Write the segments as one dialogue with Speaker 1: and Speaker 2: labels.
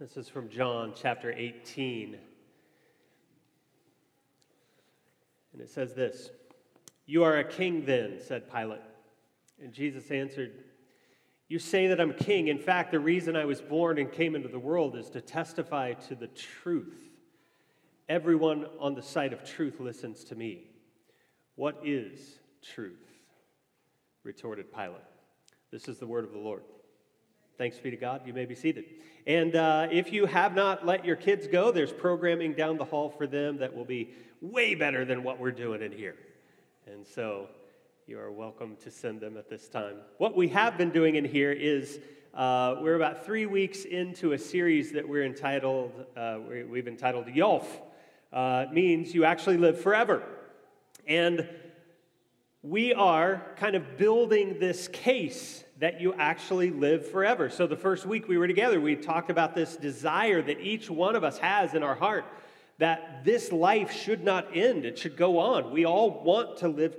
Speaker 1: This is from John chapter 18. And it says this You are a king then, said Pilate. And Jesus answered, You say that I'm king. In fact, the reason I was born and came into the world is to testify to the truth. Everyone on the side of truth listens to me. What is truth? retorted Pilate. This is the word of the Lord. Thanks be to God. You may be seated. And uh, if you have not let your kids go, there's programming down the hall for them that will be way better than what we're doing in here. And so you are welcome to send them at this time. What we have been doing in here is uh, we're about three weeks into a series that we're entitled, uh, we've entitled YALF. Uh, it means you actually live forever. And we are kind of building this case that you actually live forever. So, the first week we were together, we talked about this desire that each one of us has in our heart that this life should not end, it should go on. We all want to live,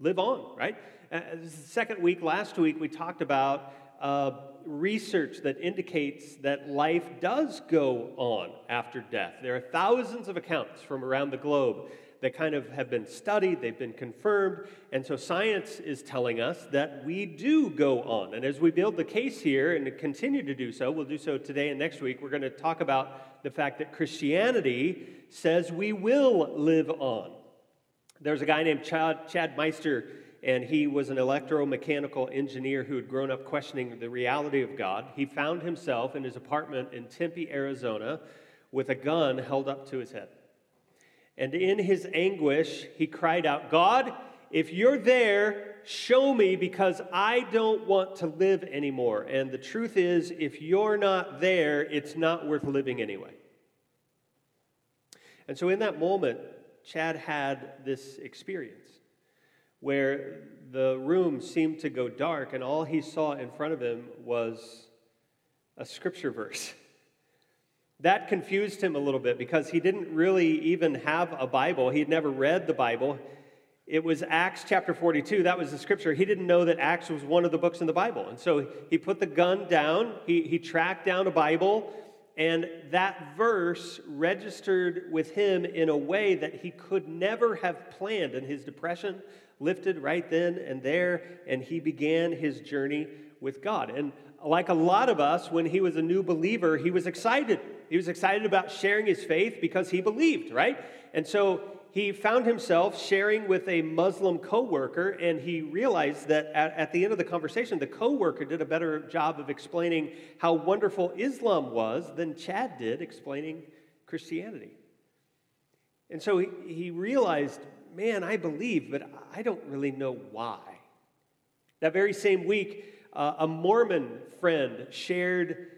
Speaker 1: live on, right? Uh, the second week, last week, we talked about uh, research that indicates that life does go on after death. There are thousands of accounts from around the globe that kind of have been studied, they've been confirmed. And so science is telling us that we do go on. And as we build the case here and continue to do so, we'll do so today and next week, we're going to talk about the fact that Christianity says we will live on. There's a guy named Chad, Chad Meister, and he was an electromechanical engineer who had grown up questioning the reality of God. He found himself in his apartment in Tempe, Arizona, with a gun held up to his head. And in his anguish, he cried out, God, if you're there, show me because I don't want to live anymore. And the truth is, if you're not there, it's not worth living anyway. And so in that moment, Chad had this experience where the room seemed to go dark, and all he saw in front of him was a scripture verse. That confused him a little bit because he didn't really even have a Bible. He'd never read the Bible. It was Acts chapter 42. That was the scripture. He didn't know that Acts was one of the books in the Bible. And so he put the gun down, he, he tracked down a Bible, and that verse registered with him in a way that he could never have planned. And his depression lifted right then and there, and he began his journey with God. And like a lot of us, when he was a new believer, he was excited. He was excited about sharing his faith because he believed, right? And so he found himself sharing with a Muslim coworker, and he realized that at, at, the end of the conversation, the coworker did a better job of explaining how wonderful Islam was than Chad did explaining Christianity. And so he, he realized, man, I believe, but I don't really know why. That very same week, uh, a Mormon friend shared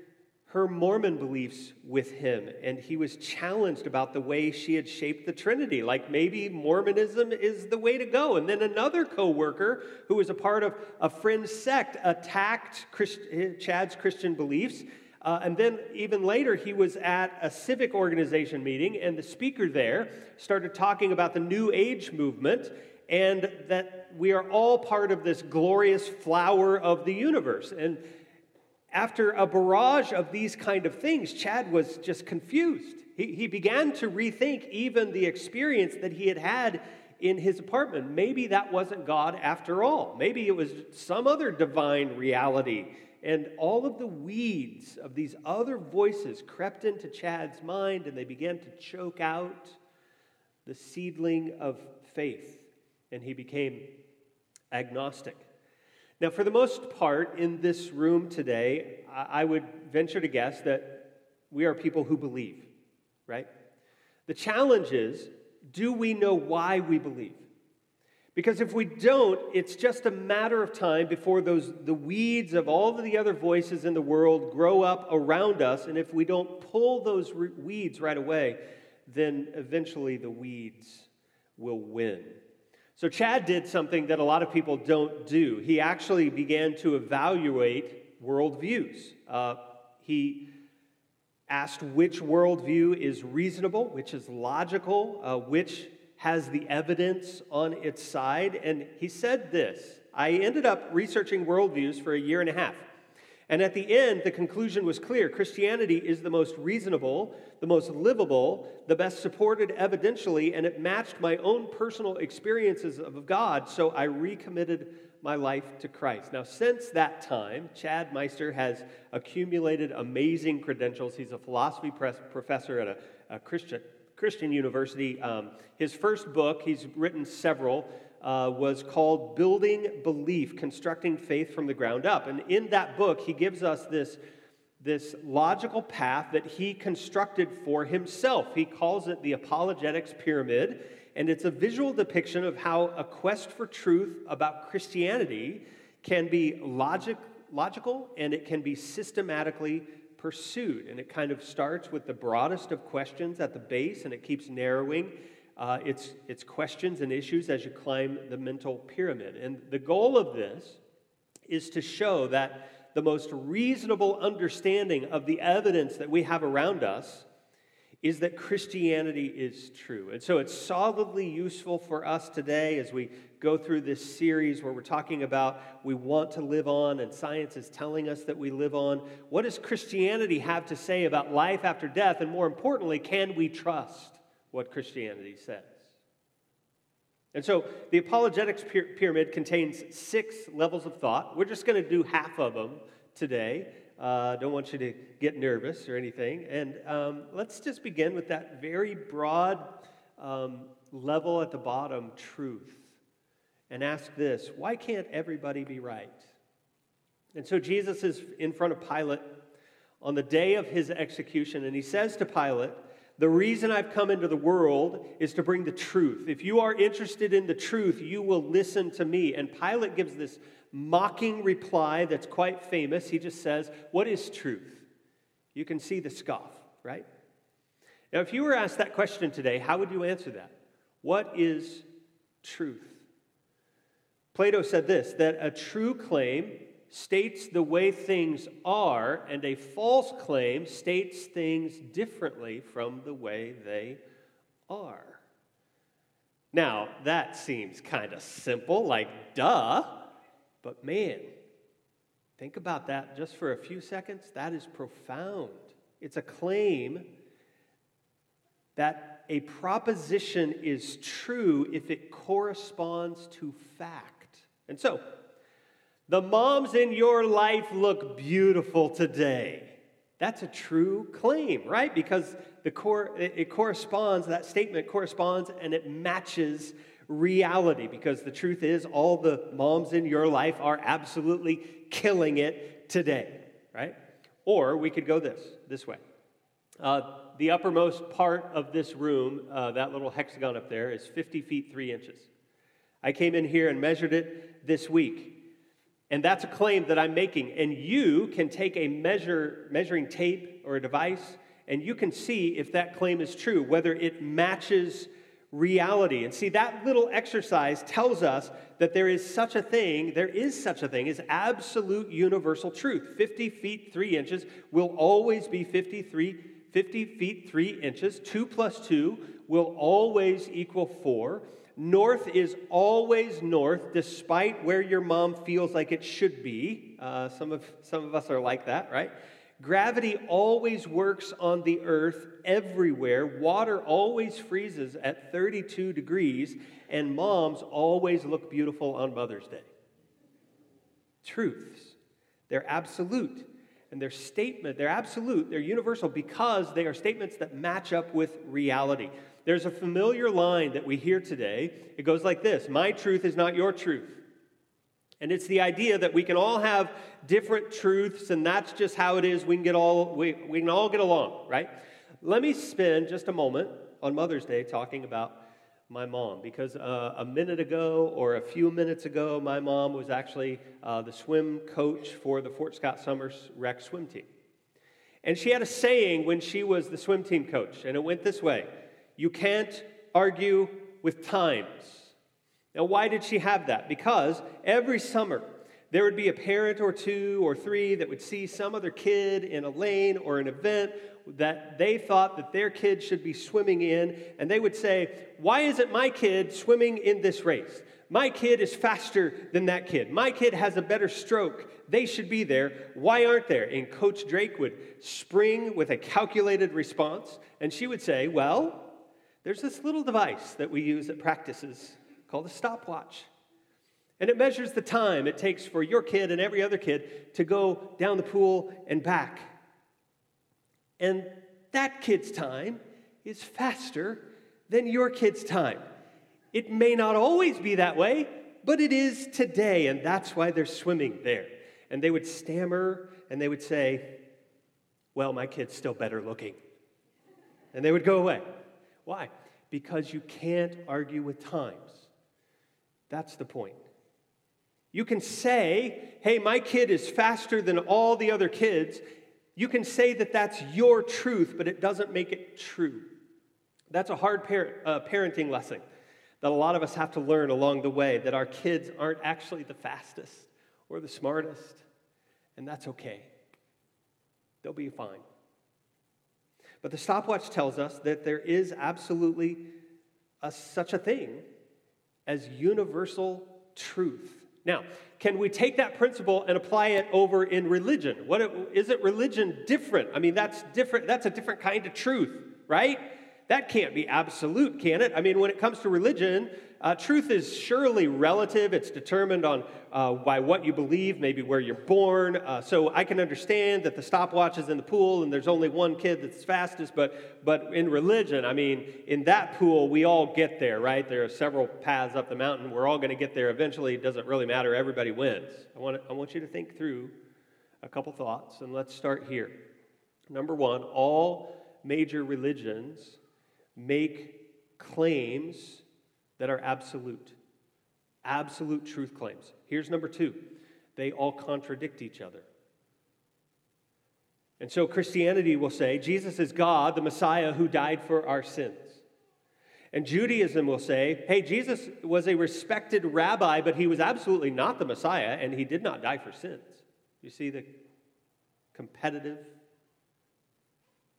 Speaker 1: her Mormon beliefs with him, and he was challenged about the way she had shaped the Trinity. Like maybe Mormonism is the way to go. And then another coworker who was a part of a fringe sect attacked Christ- Chad's Christian beliefs. Uh, and then, even later, he was at a civic organization meeting, and the speaker there started talking about the New Age movement and that we are all part of this glorious flower of the universe. And after a barrage of these kind of things, Chad was just confused. He, he began to rethink even the experience that he had had in his apartment. Maybe that wasn't God after all. Maybe it was some other divine reality. And all of the weeds of these other voices crept into Chad's mind and they began to choke out the seedling of faith. And he became agnostic. Now, for the most part, in this room today, I would venture to guess that we are people who believe, right? The challenge is do we know why we believe? Because if we don't, it's just a matter of time before those the weeds of all of the other voices in the world grow up around us, and if we don't pull those weeds right away, then eventually the weeds will win. So, Chad did something that a lot of people don't do. He actually began to evaluate worldviews. Uh, he asked which worldview is reasonable, which is logical, uh, which has the evidence on its side. And he said this I ended up researching worldviews for a year and a half. And at the end, the conclusion was clear Christianity is the most reasonable, the most livable, the best supported evidentially, and it matched my own personal experiences of God, so I recommitted my life to Christ. Now, since that time, Chad Meister has accumulated amazing credentials. He's a philosophy professor at a, a Christian, Christian university. Um, his first book, he's written several, uh, was called Building Belief Constructing Faith from the Ground Up. And in that book, he gives us this, this logical path that he constructed for himself. He calls it the Apologetics Pyramid, and it's a visual depiction of how a quest for truth about Christianity can be logic, logical and it can be systematically pursued. And it kind of starts with the broadest of questions at the base and it keeps narrowing uh, its, its questions and issues as you climb the mental pyramid. And the goal of this is to show that the most reasonable understanding of the evidence that we have around us is that Christianity is true. And so it's solidly useful for us today as we go through this series where we're talking about we want to live on and science is telling us that we live on. What does Christianity have to say about life after death? And more importantly, can we trust? What Christianity says. And so the apologetics pyramid contains six levels of thought. We're just going to do half of them today. Uh, don't want you to get nervous or anything. And um, let's just begin with that very broad um, level at the bottom truth and ask this why can't everybody be right? And so Jesus is in front of Pilate on the day of his execution, and he says to Pilate, the reason I've come into the world is to bring the truth. If you are interested in the truth, you will listen to me. And Pilate gives this mocking reply that's quite famous. He just says, What is truth? You can see the scoff, right? Now, if you were asked that question today, how would you answer that? What is truth? Plato said this that a true claim states the way things are, and a false claim states things differently from the way they are. Now, that seems kind of simple, like duh, but man, think about that just for a few seconds. That is profound. It's a claim that a proposition is true if it corresponds to fact. And so, the moms in your life look beautiful today. That's a true claim, right? Because the core, it corresponds, that statement corresponds and it matches reality. Because the truth is, all the moms in your life are absolutely killing it today, right? Or we could go this, this way. Uh, the uppermost part of this room, uh, that little hexagon up there, is 50 feet 3 inches. I came in here and measured it this week. And that's a claim that I'm making. And you can take a measure, measuring tape or a device, and you can see if that claim is true, whether it matches reality. And see, that little exercise tells us that there is such a thing, there is such a thing as absolute universal truth. 50 feet 3 inches will always be 53, 50 feet 3 inches. 2 plus 2 will always equal 4. North is always north, despite where your mom feels like it should be. Uh, some, of, some of us are like that, right? Gravity always works on the earth everywhere. Water always freezes at 32 degrees, and moms always look beautiful on Mother's Day. Truths. They're absolute. And their statement, they're absolute, they're universal because they are statements that match up with reality. There's a familiar line that we hear today. It goes like this My truth is not your truth. And it's the idea that we can all have different truths, and that's just how it is. We can, get all, we, we can all get along, right? Let me spend just a moment on Mother's Day talking about my mom because uh, a minute ago or a few minutes ago, my mom was actually uh, the swim coach for the Fort Scott Summers rec swim team. And she had a saying when she was the swim team coach, and it went this way you can't argue with times. Now, why did she have that? Because every summer there would be a parent or two or three that would see some other kid in a lane or an event that they thought that their kid should be swimming in, and they would say, Why isn't my kid swimming in this race? My kid is faster than that kid. My kid has a better stroke. They should be there. Why aren't there? And Coach Drake would spring with a calculated response, and she would say, Well, there's this little device that we use at practices called a stopwatch. And it measures the time it takes for your kid and every other kid to go down the pool and back. And that kid's time is faster than your kid's time. It may not always be that way, but it is today, and that's why they're swimming there. And they would stammer and they would say, Well, my kid's still better looking. And they would go away. Why? Because you can't argue with times. That's the point. You can say, Hey, my kid is faster than all the other kids. You can say that that's your truth, but it doesn't make it true. That's a hard par- uh, parenting lesson that a lot of us have to learn along the way that our kids aren't actually the fastest or the smartest, and that's okay. They'll be fine. But the stopwatch tells us that there is absolutely a, such a thing as universal truth. Now, can we take that principle and apply it over in religion? What is it religion different? I mean, that's different. That's a different kind of truth, right? that can't be absolute, can it? I mean, when it comes to religion, uh, truth is surely relative. It's determined on uh, by what you believe, maybe where you're born. Uh, so I can understand that the stopwatch is in the pool and there's only one kid that's fastest. But but in religion, I mean, in that pool, we all get there, right? There are several paths up the mountain. We're all going to get there eventually. It doesn't really matter. Everybody wins. I want I want you to think through a couple thoughts, and let's start here. Number one, all major religions make claims that are absolute, absolute truth claims. Here's number two they all contradict each other. And so Christianity will say Jesus is God, the Messiah who died for our sins. And Judaism will say, hey, Jesus was a respected rabbi, but he was absolutely not the Messiah, and he did not die for sins. You see the competitive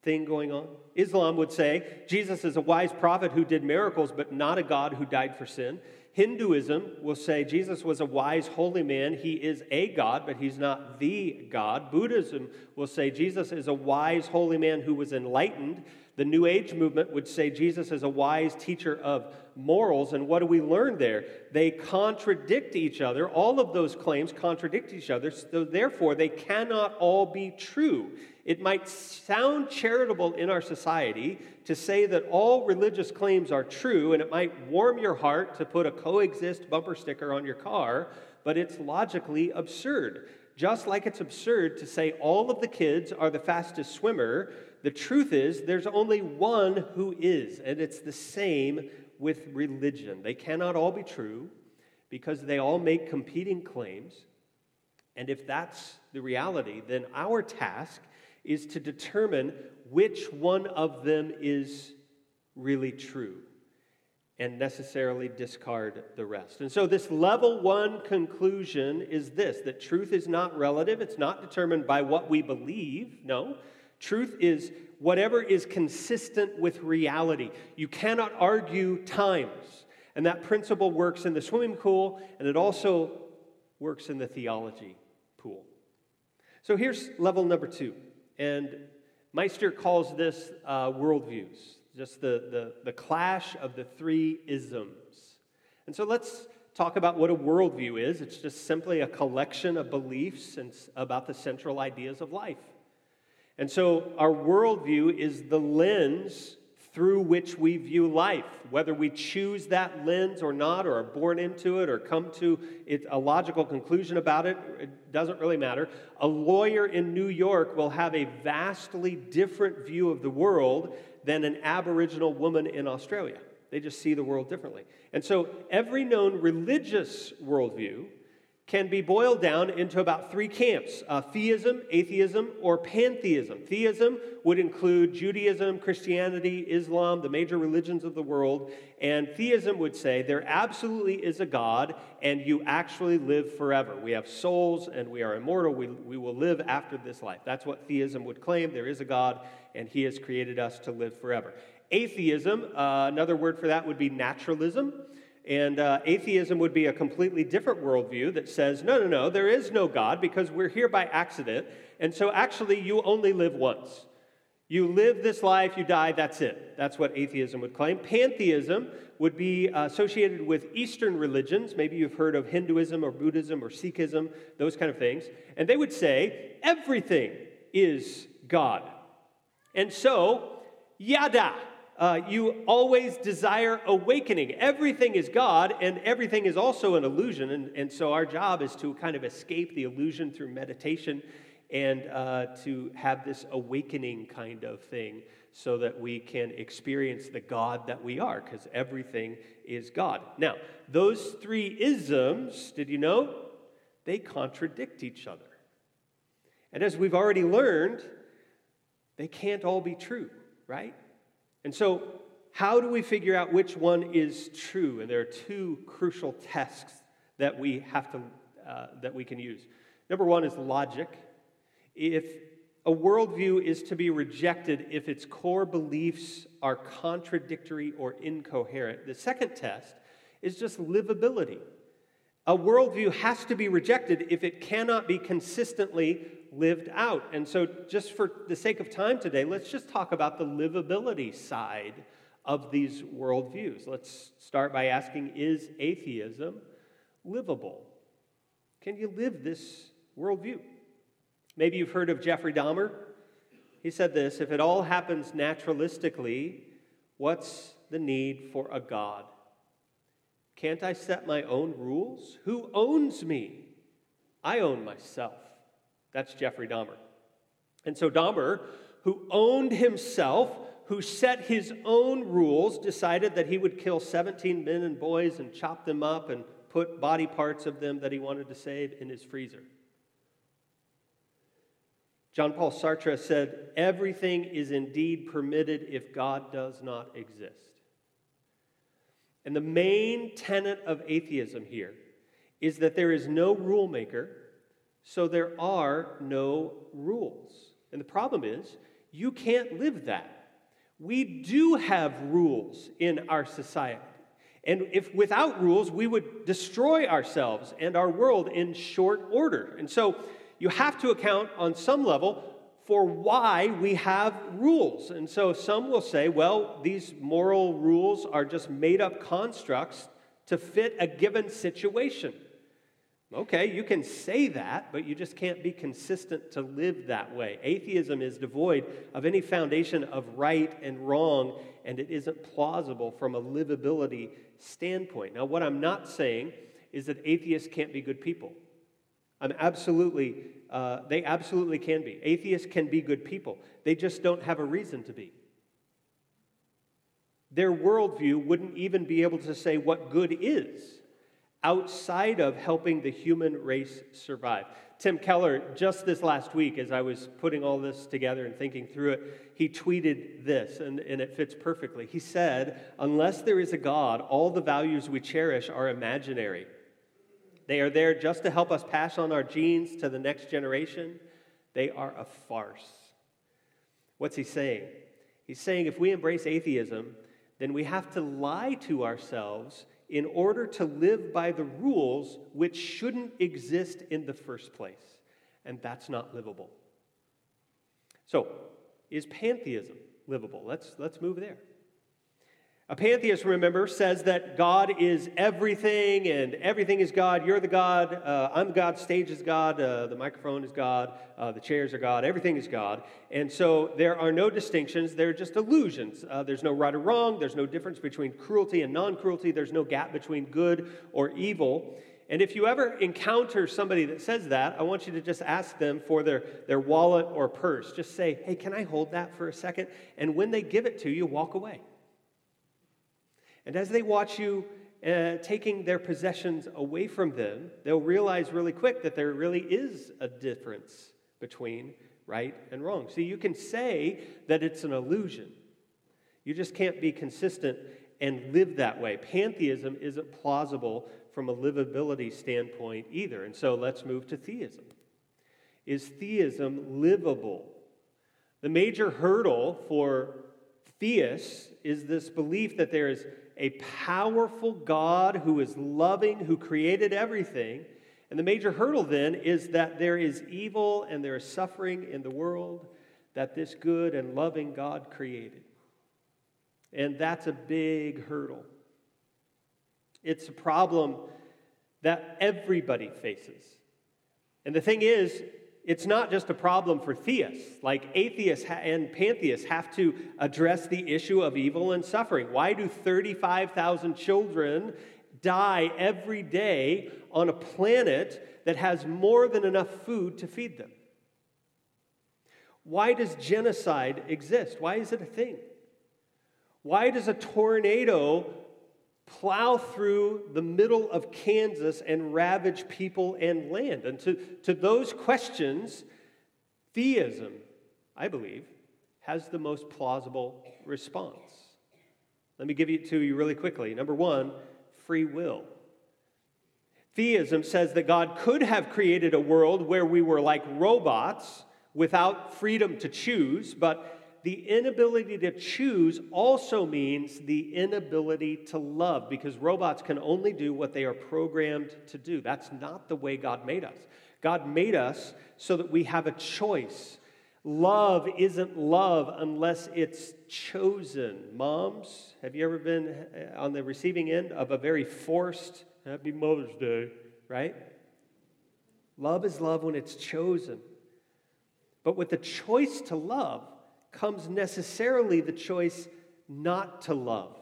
Speaker 1: thing going on. Islam would say Jesus is a wise prophet who did miracles, but not a God who died for sin. Hinduism will say Jesus was a wise, holy man. He is a God, but he's not the God. Buddhism will say Jesus is a wise, holy man who was enlightened. The New Age movement would say Jesus is a wise teacher of morals. And what do we learn there? They contradict each other. All of those claims contradict each other. So therefore, they cannot all be true. It might sound charitable in our society to say that all religious claims are true, and it might warm your heart to put a coexist bumper sticker on your car, but it's logically absurd. Just like it's absurd to say all of the kids are the fastest swimmer, the truth is there's only one who is, and it's the same with religion. They cannot all be true because they all make competing claims. And if that's the reality, then our task is to determine which one of them is really true and necessarily discard the rest. And so, this level one conclusion is this that truth is not relative, it's not determined by what we believe. No, truth is whatever is consistent with reality. You cannot argue times. And that principle works in the swimming pool, and it also works in the theology pool. So, here's level number two and Meister calls this uh, worldviews, just the, the, the clash of the three isms. And so let's talk about what a worldview is. It's just simply a collection of beliefs and, about the central ideas of life. And so our worldview is the lens through which we view life. Whether we choose that lens or not, or are born into it, or come to it, a logical conclusion about it, it doesn't really matter. A lawyer in New York will have a vastly different view of the world than an Aboriginal woman in Australia. They just see the world differently. And so every known religious worldview can be boiled down into about three camps uh, theism, atheism, or pantheism. Theism would include Judaism, Christianity, Islam, the major religions of the world. And theism would say there absolutely is a God and you actually live forever. We have souls and we are immortal. We, we will live after this life. That's what theism would claim. There is a God and he has created us to live forever. Atheism, uh, another word for that would be naturalism. And uh, atheism would be a completely different worldview that says, no, no, no, there is no God because we're here by accident. And so actually, you only live once. You live this life, you die, that's it. That's what atheism would claim. Pantheism would be associated with Eastern religions. Maybe you've heard of Hinduism or Buddhism or Sikhism, those kind of things. And they would say everything is God. And so, yada, uh, you always desire awakening. Everything is God, and everything is also an illusion. And, and so, our job is to kind of escape the illusion through meditation and uh, to have this awakening kind of thing so that we can experience the God that we are, because everything is God. Now, those three isms, did you know? They contradict each other. And as we've already learned, they can't all be true, right? And so, how do we figure out which one is true? And there are two crucial tests that we have to uh, that we can use. Number one is logic. If a worldview is to be rejected if its core beliefs are contradictory or incoherent, the second test is just livability. A worldview has to be rejected if it cannot be consistently lived out. And so, just for the sake of time today, let's just talk about the livability side of these worldviews. Let's start by asking Is atheism livable? Can you live this worldview? Maybe you've heard of Jeffrey Dahmer. He said this If it all happens naturalistically, what's the need for a God? Can't I set my own rules? Who owns me? I own myself. That's Jeffrey Dahmer. And so Dahmer, who owned himself, who set his own rules, decided that he would kill 17 men and boys and chop them up and put body parts of them that he wanted to save in his freezer. John Paul Sartre said, Everything is indeed permitted if God does not exist. And the main tenet of atheism here is that there is no rule maker so there are no rules. And the problem is, you can't live that. We do have rules in our society. And if without rules, we would destroy ourselves and our world in short order. And so you have to account on some level for why we have rules. And so some will say, well, these moral rules are just made up constructs to fit a given situation. Okay, you can say that, but you just can't be consistent to live that way. Atheism is devoid of any foundation of right and wrong, and it isn't plausible from a livability standpoint. Now, what I'm not saying is that atheists can't be good people. I'm absolutely, uh, they absolutely can be. Atheists can be good people, they just don't have a reason to be. Their worldview wouldn't even be able to say what good is outside of helping the human race survive. Tim Keller, just this last week, as I was putting all this together and thinking through it, he tweeted this, and, and it fits perfectly. He said, Unless there is a God, all the values we cherish are imaginary. They are there just to help us pass on our genes to the next generation. They are a farce. What's he saying? He's saying if we embrace atheism, then we have to lie to ourselves in order to live by the rules which shouldn't exist in the first place. And that's not livable. So, is pantheism livable? Let's, let's move there. A pantheist, remember, says that God is everything and everything is God. You're the God. Uh, I'm the God. Stage is God. Uh, the microphone is God. Uh, the chairs are God. Everything is God. And so there are no distinctions. They're just illusions. Uh, there's no right or wrong. There's no difference between cruelty and non cruelty. There's no gap between good or evil. And if you ever encounter somebody that says that, I want you to just ask them for their, their wallet or purse. Just say, hey, can I hold that for a second? And when they give it to you, walk away. And as they watch you uh, taking their possessions away from them, they'll realize really quick that there really is a difference between right and wrong. See, you can say that it's an illusion, you just can't be consistent and live that way. Pantheism isn't plausible from a livability standpoint either. And so let's move to theism. Is theism livable? The major hurdle for theists is this belief that there is a powerful God who is loving, who created everything. And the major hurdle then is that there is evil and there is suffering in the world that this good and loving God created. And that's a big hurdle. It's a problem that everybody faces. And the thing is, it's not just a problem for theists. Like atheists and pantheists have to address the issue of evil and suffering. Why do 35,000 children die every day on a planet that has more than enough food to feed them? Why does genocide exist? Why is it a thing? Why does a tornado plow through the middle of Kansas and ravage people and land? And to, to those questions, theism, I believe, has the most plausible response. Let me give it to you really quickly. Number one, free will. Theism says that God could have created a world where we were like robots without freedom to choose, but the inability to choose also means the inability to love because robots can only do what they are programmed to do. That's not the way God made us. God made us so that we have a choice. Love isn't love unless it's chosen. Moms, have you ever been uh, on the receiving end of a very forced Happy Mother's Day, right? Love is love when it's chosen. But with the choice to love, comes necessarily the choice not to love.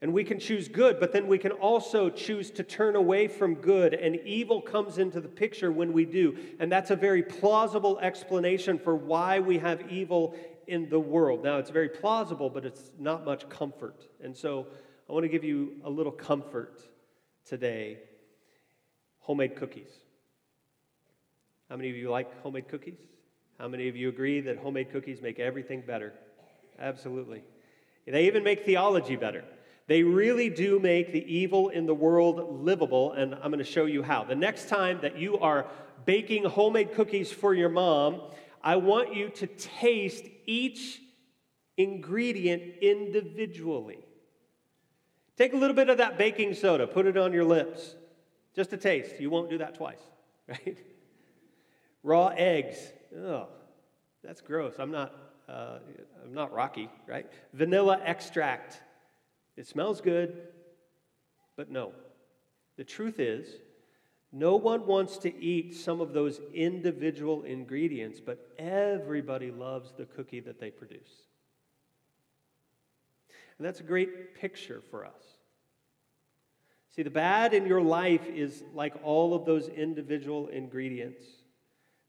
Speaker 1: And we can choose good, but then we can also choose to turn away from good, and evil comes into the picture when we do. And that's a very plausible explanation for why we have evil in the world. Now, it's very plausible, but it's not much comfort. And so I want to give you a little comfort today homemade cookies. How many of you like homemade cookies? How many of you agree that homemade cookies make everything better? Absolutely. They even make theology better. They really do make the evil in the world livable, and I'm going to show you how. The next time that you are baking homemade cookies for your mom, I want you to taste each ingredient individually. Take a little bit of that baking soda, put it on your lips. Just a taste. You won't do that twice, right? Raw eggs. Oh, that's gross. I'm not, uh, I'm not Rocky, right? Vanilla extract. It smells good, but no. The truth is, no one wants to eat some of those individual ingredients, but everybody loves the cookie that they produce. And that's a great picture for us. See, the bad in your life is like all of those individual ingredients.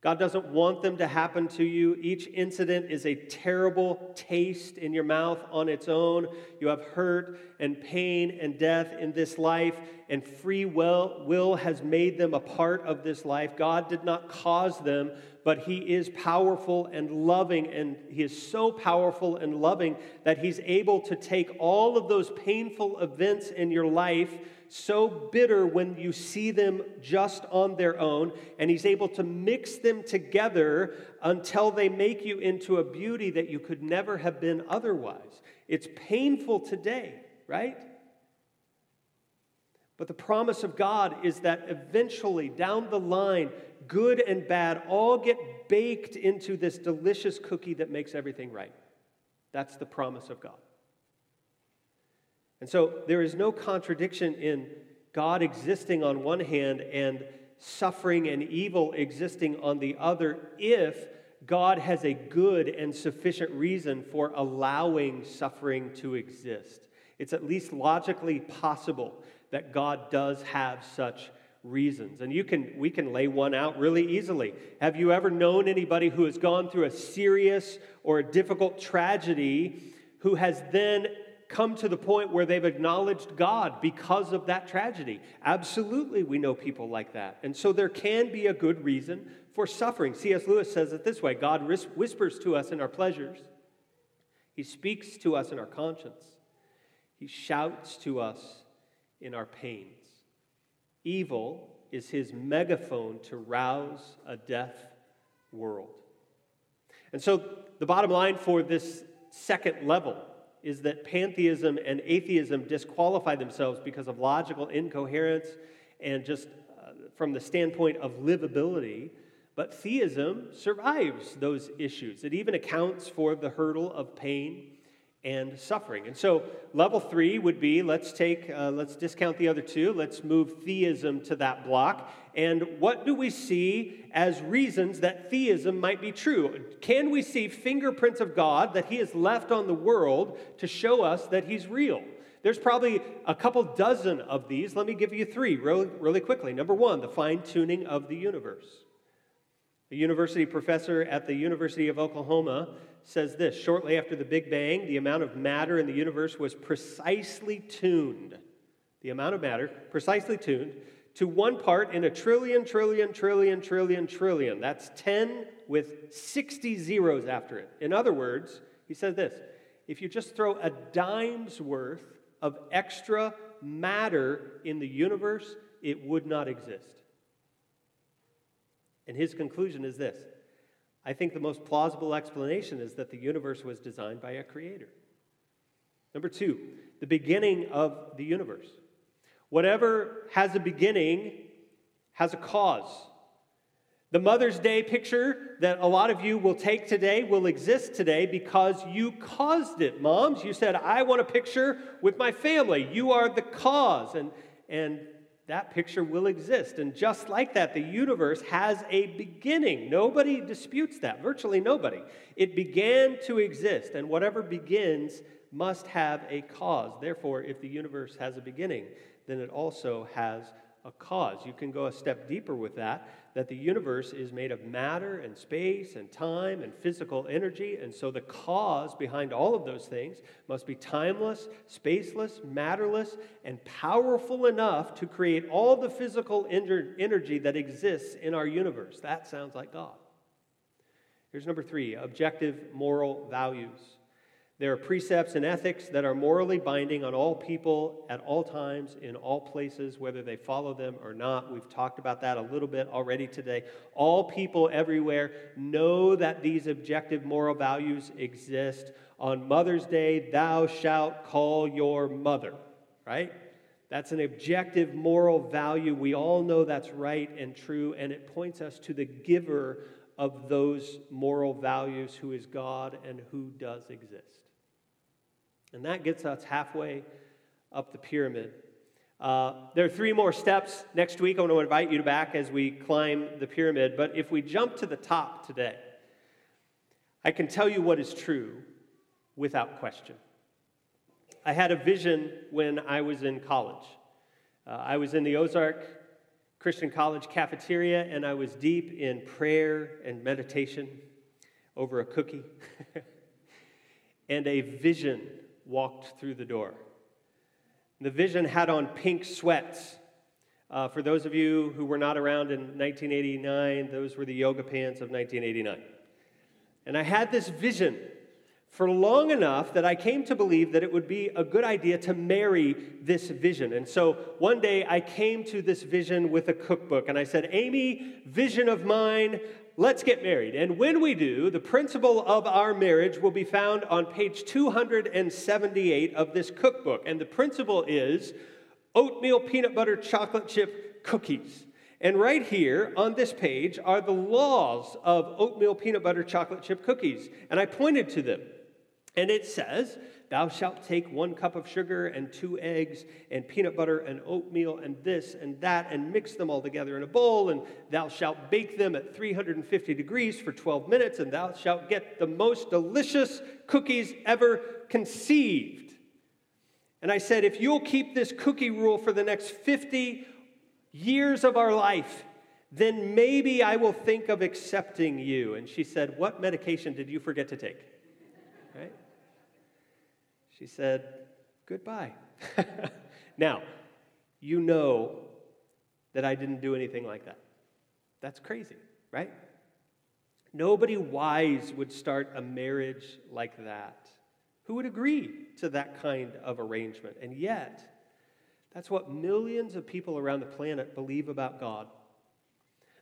Speaker 1: God doesn't want them to happen to you. Each incident is a terrible taste in your mouth on its own. You have hurt and pain and death in this life, and free will, will has made them a part of this life. God did not cause them, but He is powerful and loving, and He is so powerful and loving that He's able to take all of those painful events in your life so bitter when you see them just on their own, and He's able to mix them together until they make you into a beauty that you could never have been otherwise. It's painful today, right? But the promise of God is that eventually, down the line, good and bad all get baked into this delicious cookie that makes everything right. That's the promise of God. And so there is no contradiction in God existing on one hand and suffering and evil existing on the other if God has a good and sufficient reason for allowing suffering to exist. It's at least logically possible that God does have such reasons. And you can we can lay one out really easily. Have you ever known anybody who has gone through a serious or a difficult tragedy who has then come to the point where they've acknowledged God because of that tragedy. Absolutely, we know people like that. And so there can be a good reason for suffering. C.S. Lewis says it this way God whispers to us in our pleasures, He speaks to us in our conscience, He shouts to us in our pains. Evil is His megaphone to rouse a deaf world. And so the bottom line for this second level is that pantheism and atheism disqualify themselves because of logical incoherence and just uh, from the standpoint of livability. But theism survives those issues. It even accounts for the hurdle of pain and suffering. And so, level three would be let's take, uh, let's discount the other two, let's move theism to that block. And what do we see as reasons that theism might be true? Can we see fingerprints of God that He has left on the world to show us that He's real? There's probably a couple dozen of these. Let me give you three really, really quickly. Number one, the fine tuning of the universe. A university professor at the University of Oklahoma says this shortly after the Big Bang, the amount of matter in the universe was precisely tuned. The amount of matter, precisely tuned, to one part in a trillion, trillion, trillion, trillion, trillion. That's 10 with 60 zeros after it. In other words, he says this if you just throw a dime's worth of extra matter in the universe, it would not exist. And his conclusion is this I think the most plausible explanation is that the universe was designed by a creator. Number two, the beginning of the universe. Whatever has a beginning has a cause. The Mother's Day picture that a lot of you will take today will exist today because you caused it, moms. You said, I want a picture with my family. You are the cause. And, and that picture will exist. And just like that, the universe has a beginning. Nobody disputes that, virtually nobody. It began to exist, and whatever begins must have a cause. Therefore, if the universe has a beginning, then it also has a cause. You can go a step deeper with that that the universe is made of matter and space and time and physical energy. And so the cause behind all of those things must be timeless, spaceless, matterless, and powerful enough to create all the physical energy that exists in our universe. That sounds like God. Here's number three objective moral values. There are precepts and ethics that are morally binding on all people at all times, in all places, whether they follow them or not. We've talked about that a little bit already today. All people everywhere know that these objective moral values exist. On Mother's Day, thou shalt call your mother, right? That's an objective moral value. We all know that's right and true, and it points us to the giver of those moral values, who is God and who does exist. And that gets us halfway up the pyramid. Uh, there are three more steps. Next week, I want to invite you back as we climb the pyramid. But if we jump to the top today, I can tell you what is true without question. I had a vision when I was in college. Uh, I was in the Ozark Christian College cafeteria, and I was deep in prayer and meditation over a cookie. and a vision walked through the door. The vision had on pink sweats. Uh, for those of you who were not around in 1989, those were the yoga pants of 1989. And I had this vision for long enough that I came to believe that it would be a good idea to marry this vision. And so one day I came to this vision with a cookbook and I said, Amy, vision of mine, let's get married. And when we do, the principle of our marriage will be found on page 278 of this cookbook. And the principle is oatmeal peanut butter chocolate chip cookies. And right here on this page are the laws of oatmeal peanut butter chocolate chip cookies. And I pointed to them. And it says Thou shalt take one cup of sugar and two eggs and peanut butter and oatmeal and this and that and mix them all together in a bowl. And thou shalt bake them at 350 degrees for 12 minutes. And thou shalt get the most delicious cookies ever conceived. And I said, if you'll keep this cookie rule for the next 50 years of our life, then maybe I will think of accepting you. And she said, What medication did you forget to take? Right? She said, goodbye. now, you know that I didn't do anything like that. That's crazy, right? Nobody wise would start a marriage like that. Who would agree to that kind of arrangement? And yet, that's what millions of people around the planet believe about God.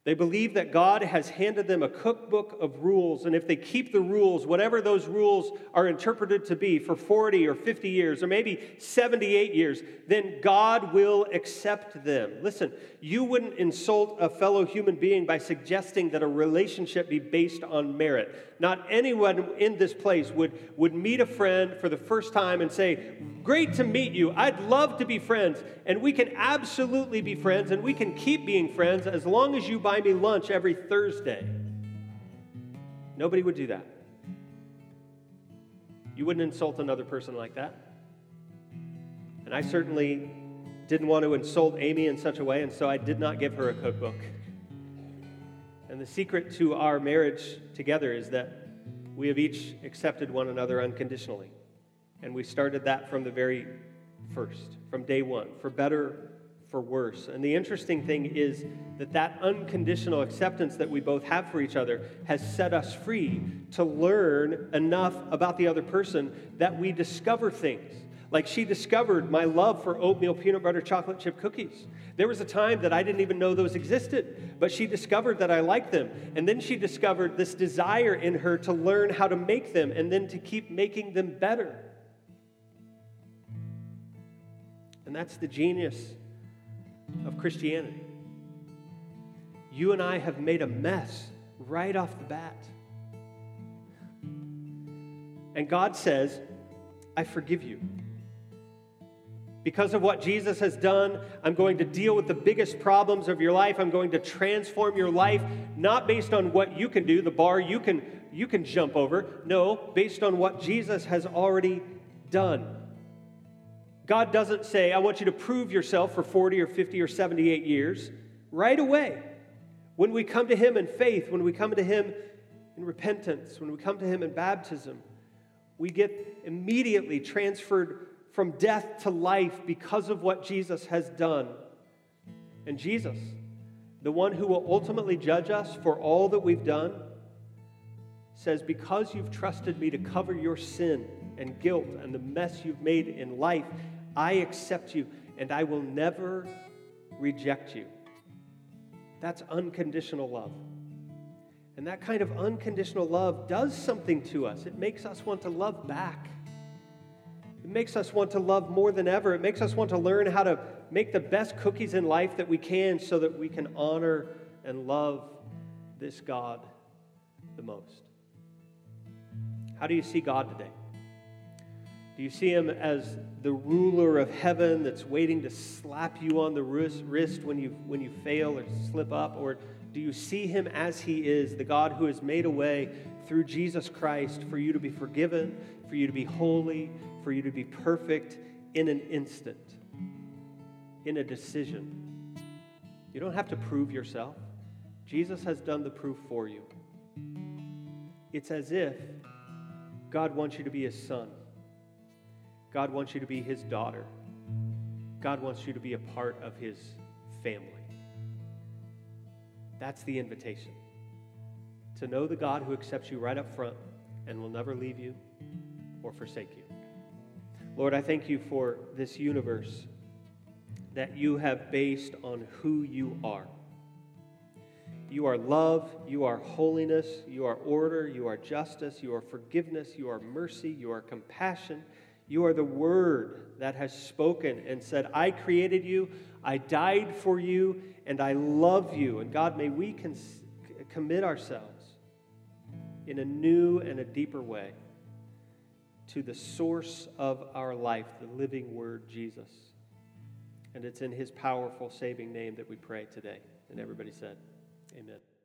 Speaker 1: They believe that God has handed them a cookbook of rules, and if they keep the rules, whatever those rules are interpreted to be for 40 or 50 years, or maybe 78 years, then God will accept them. Listen, you wouldn't insult a fellow human being by suggesting that a relationship be based on merit. Not anyone in this place would, would meet a friend for the first time and say, Great to meet you. I'd love to be friends. And we can absolutely be friends, and we can keep being friends as long as you buy me lunch every Thursday. Nobody would do that. You wouldn't insult another person like that. And I certainly didn't want to insult Amy in such a way, and so I did not give her a cookbook. And the secret to our marriage together is that we have each accepted one another unconditionally. And we started that from the very first, from day one, for better, for worse. And the interesting thing is that that unconditional acceptance that we both have for each other has set us free to learn enough about the other person that we discover things like she discovered my love for oatmeal peanut butter chocolate chip cookies. There was a time that I didn't even know those existed, but she discovered that I liked them. And then she discovered this desire in her to learn how to make them and then to keep making them better. And that's the genius of Christianity. You and I have made a mess right off the bat. And God says, I forgive you. Because of what Jesus has done, I'm going to deal with the biggest problems of your life. I'm going to transform your life, not based on what you can do, the bar you can, you can jump over. No, based on what Jesus has already done. God doesn't say, I want you to prove yourself for 40 or 50 or 78 years. Right away, when we come to Him in faith, when we come to Him in repentance, when we come to Him in baptism, we get immediately transferred from death to life because of what Jesus has done. And Jesus, the one who will ultimately judge us for all that we've done, says, Because you've trusted me to cover your sin and guilt and the mess you've made in life, I accept you and I will never reject you. That's unconditional love. And that kind of unconditional love does something to us. It makes us want to love back. It makes us want to love more than ever. It makes us want to learn how to make the best cookies in life that we can so that we can honor and love this God the most. How do you see God today? Do you see him as the ruler of heaven that's waiting to slap you on the wrist when you, when you fail or slip up? Or do you see him as he is, the God who has made a way through Jesus Christ for you to be forgiven, for you to be holy, for you to be perfect in an instant, in a decision. You don't have to prove yourself. Jesus has done the proof for you. It's as if God wants you to be his son. God wants you to be his daughter. God wants you to be a part of his family. That's the invitation. To know the God who accepts you right up front and will never leave you or forsake you. Lord, I thank you for this universe that you have based on who you are. You are love, you are holiness, you are order, you are justice, you are forgiveness, you are mercy, you are compassion. You are the word that has spoken and said, I created you, I died for you, and I love you. And God, may we cons- commit ourselves in a new and a deeper way to the source of our life, the living word, Jesus. And it's in his powerful, saving name that we pray today. And everybody said, Amen.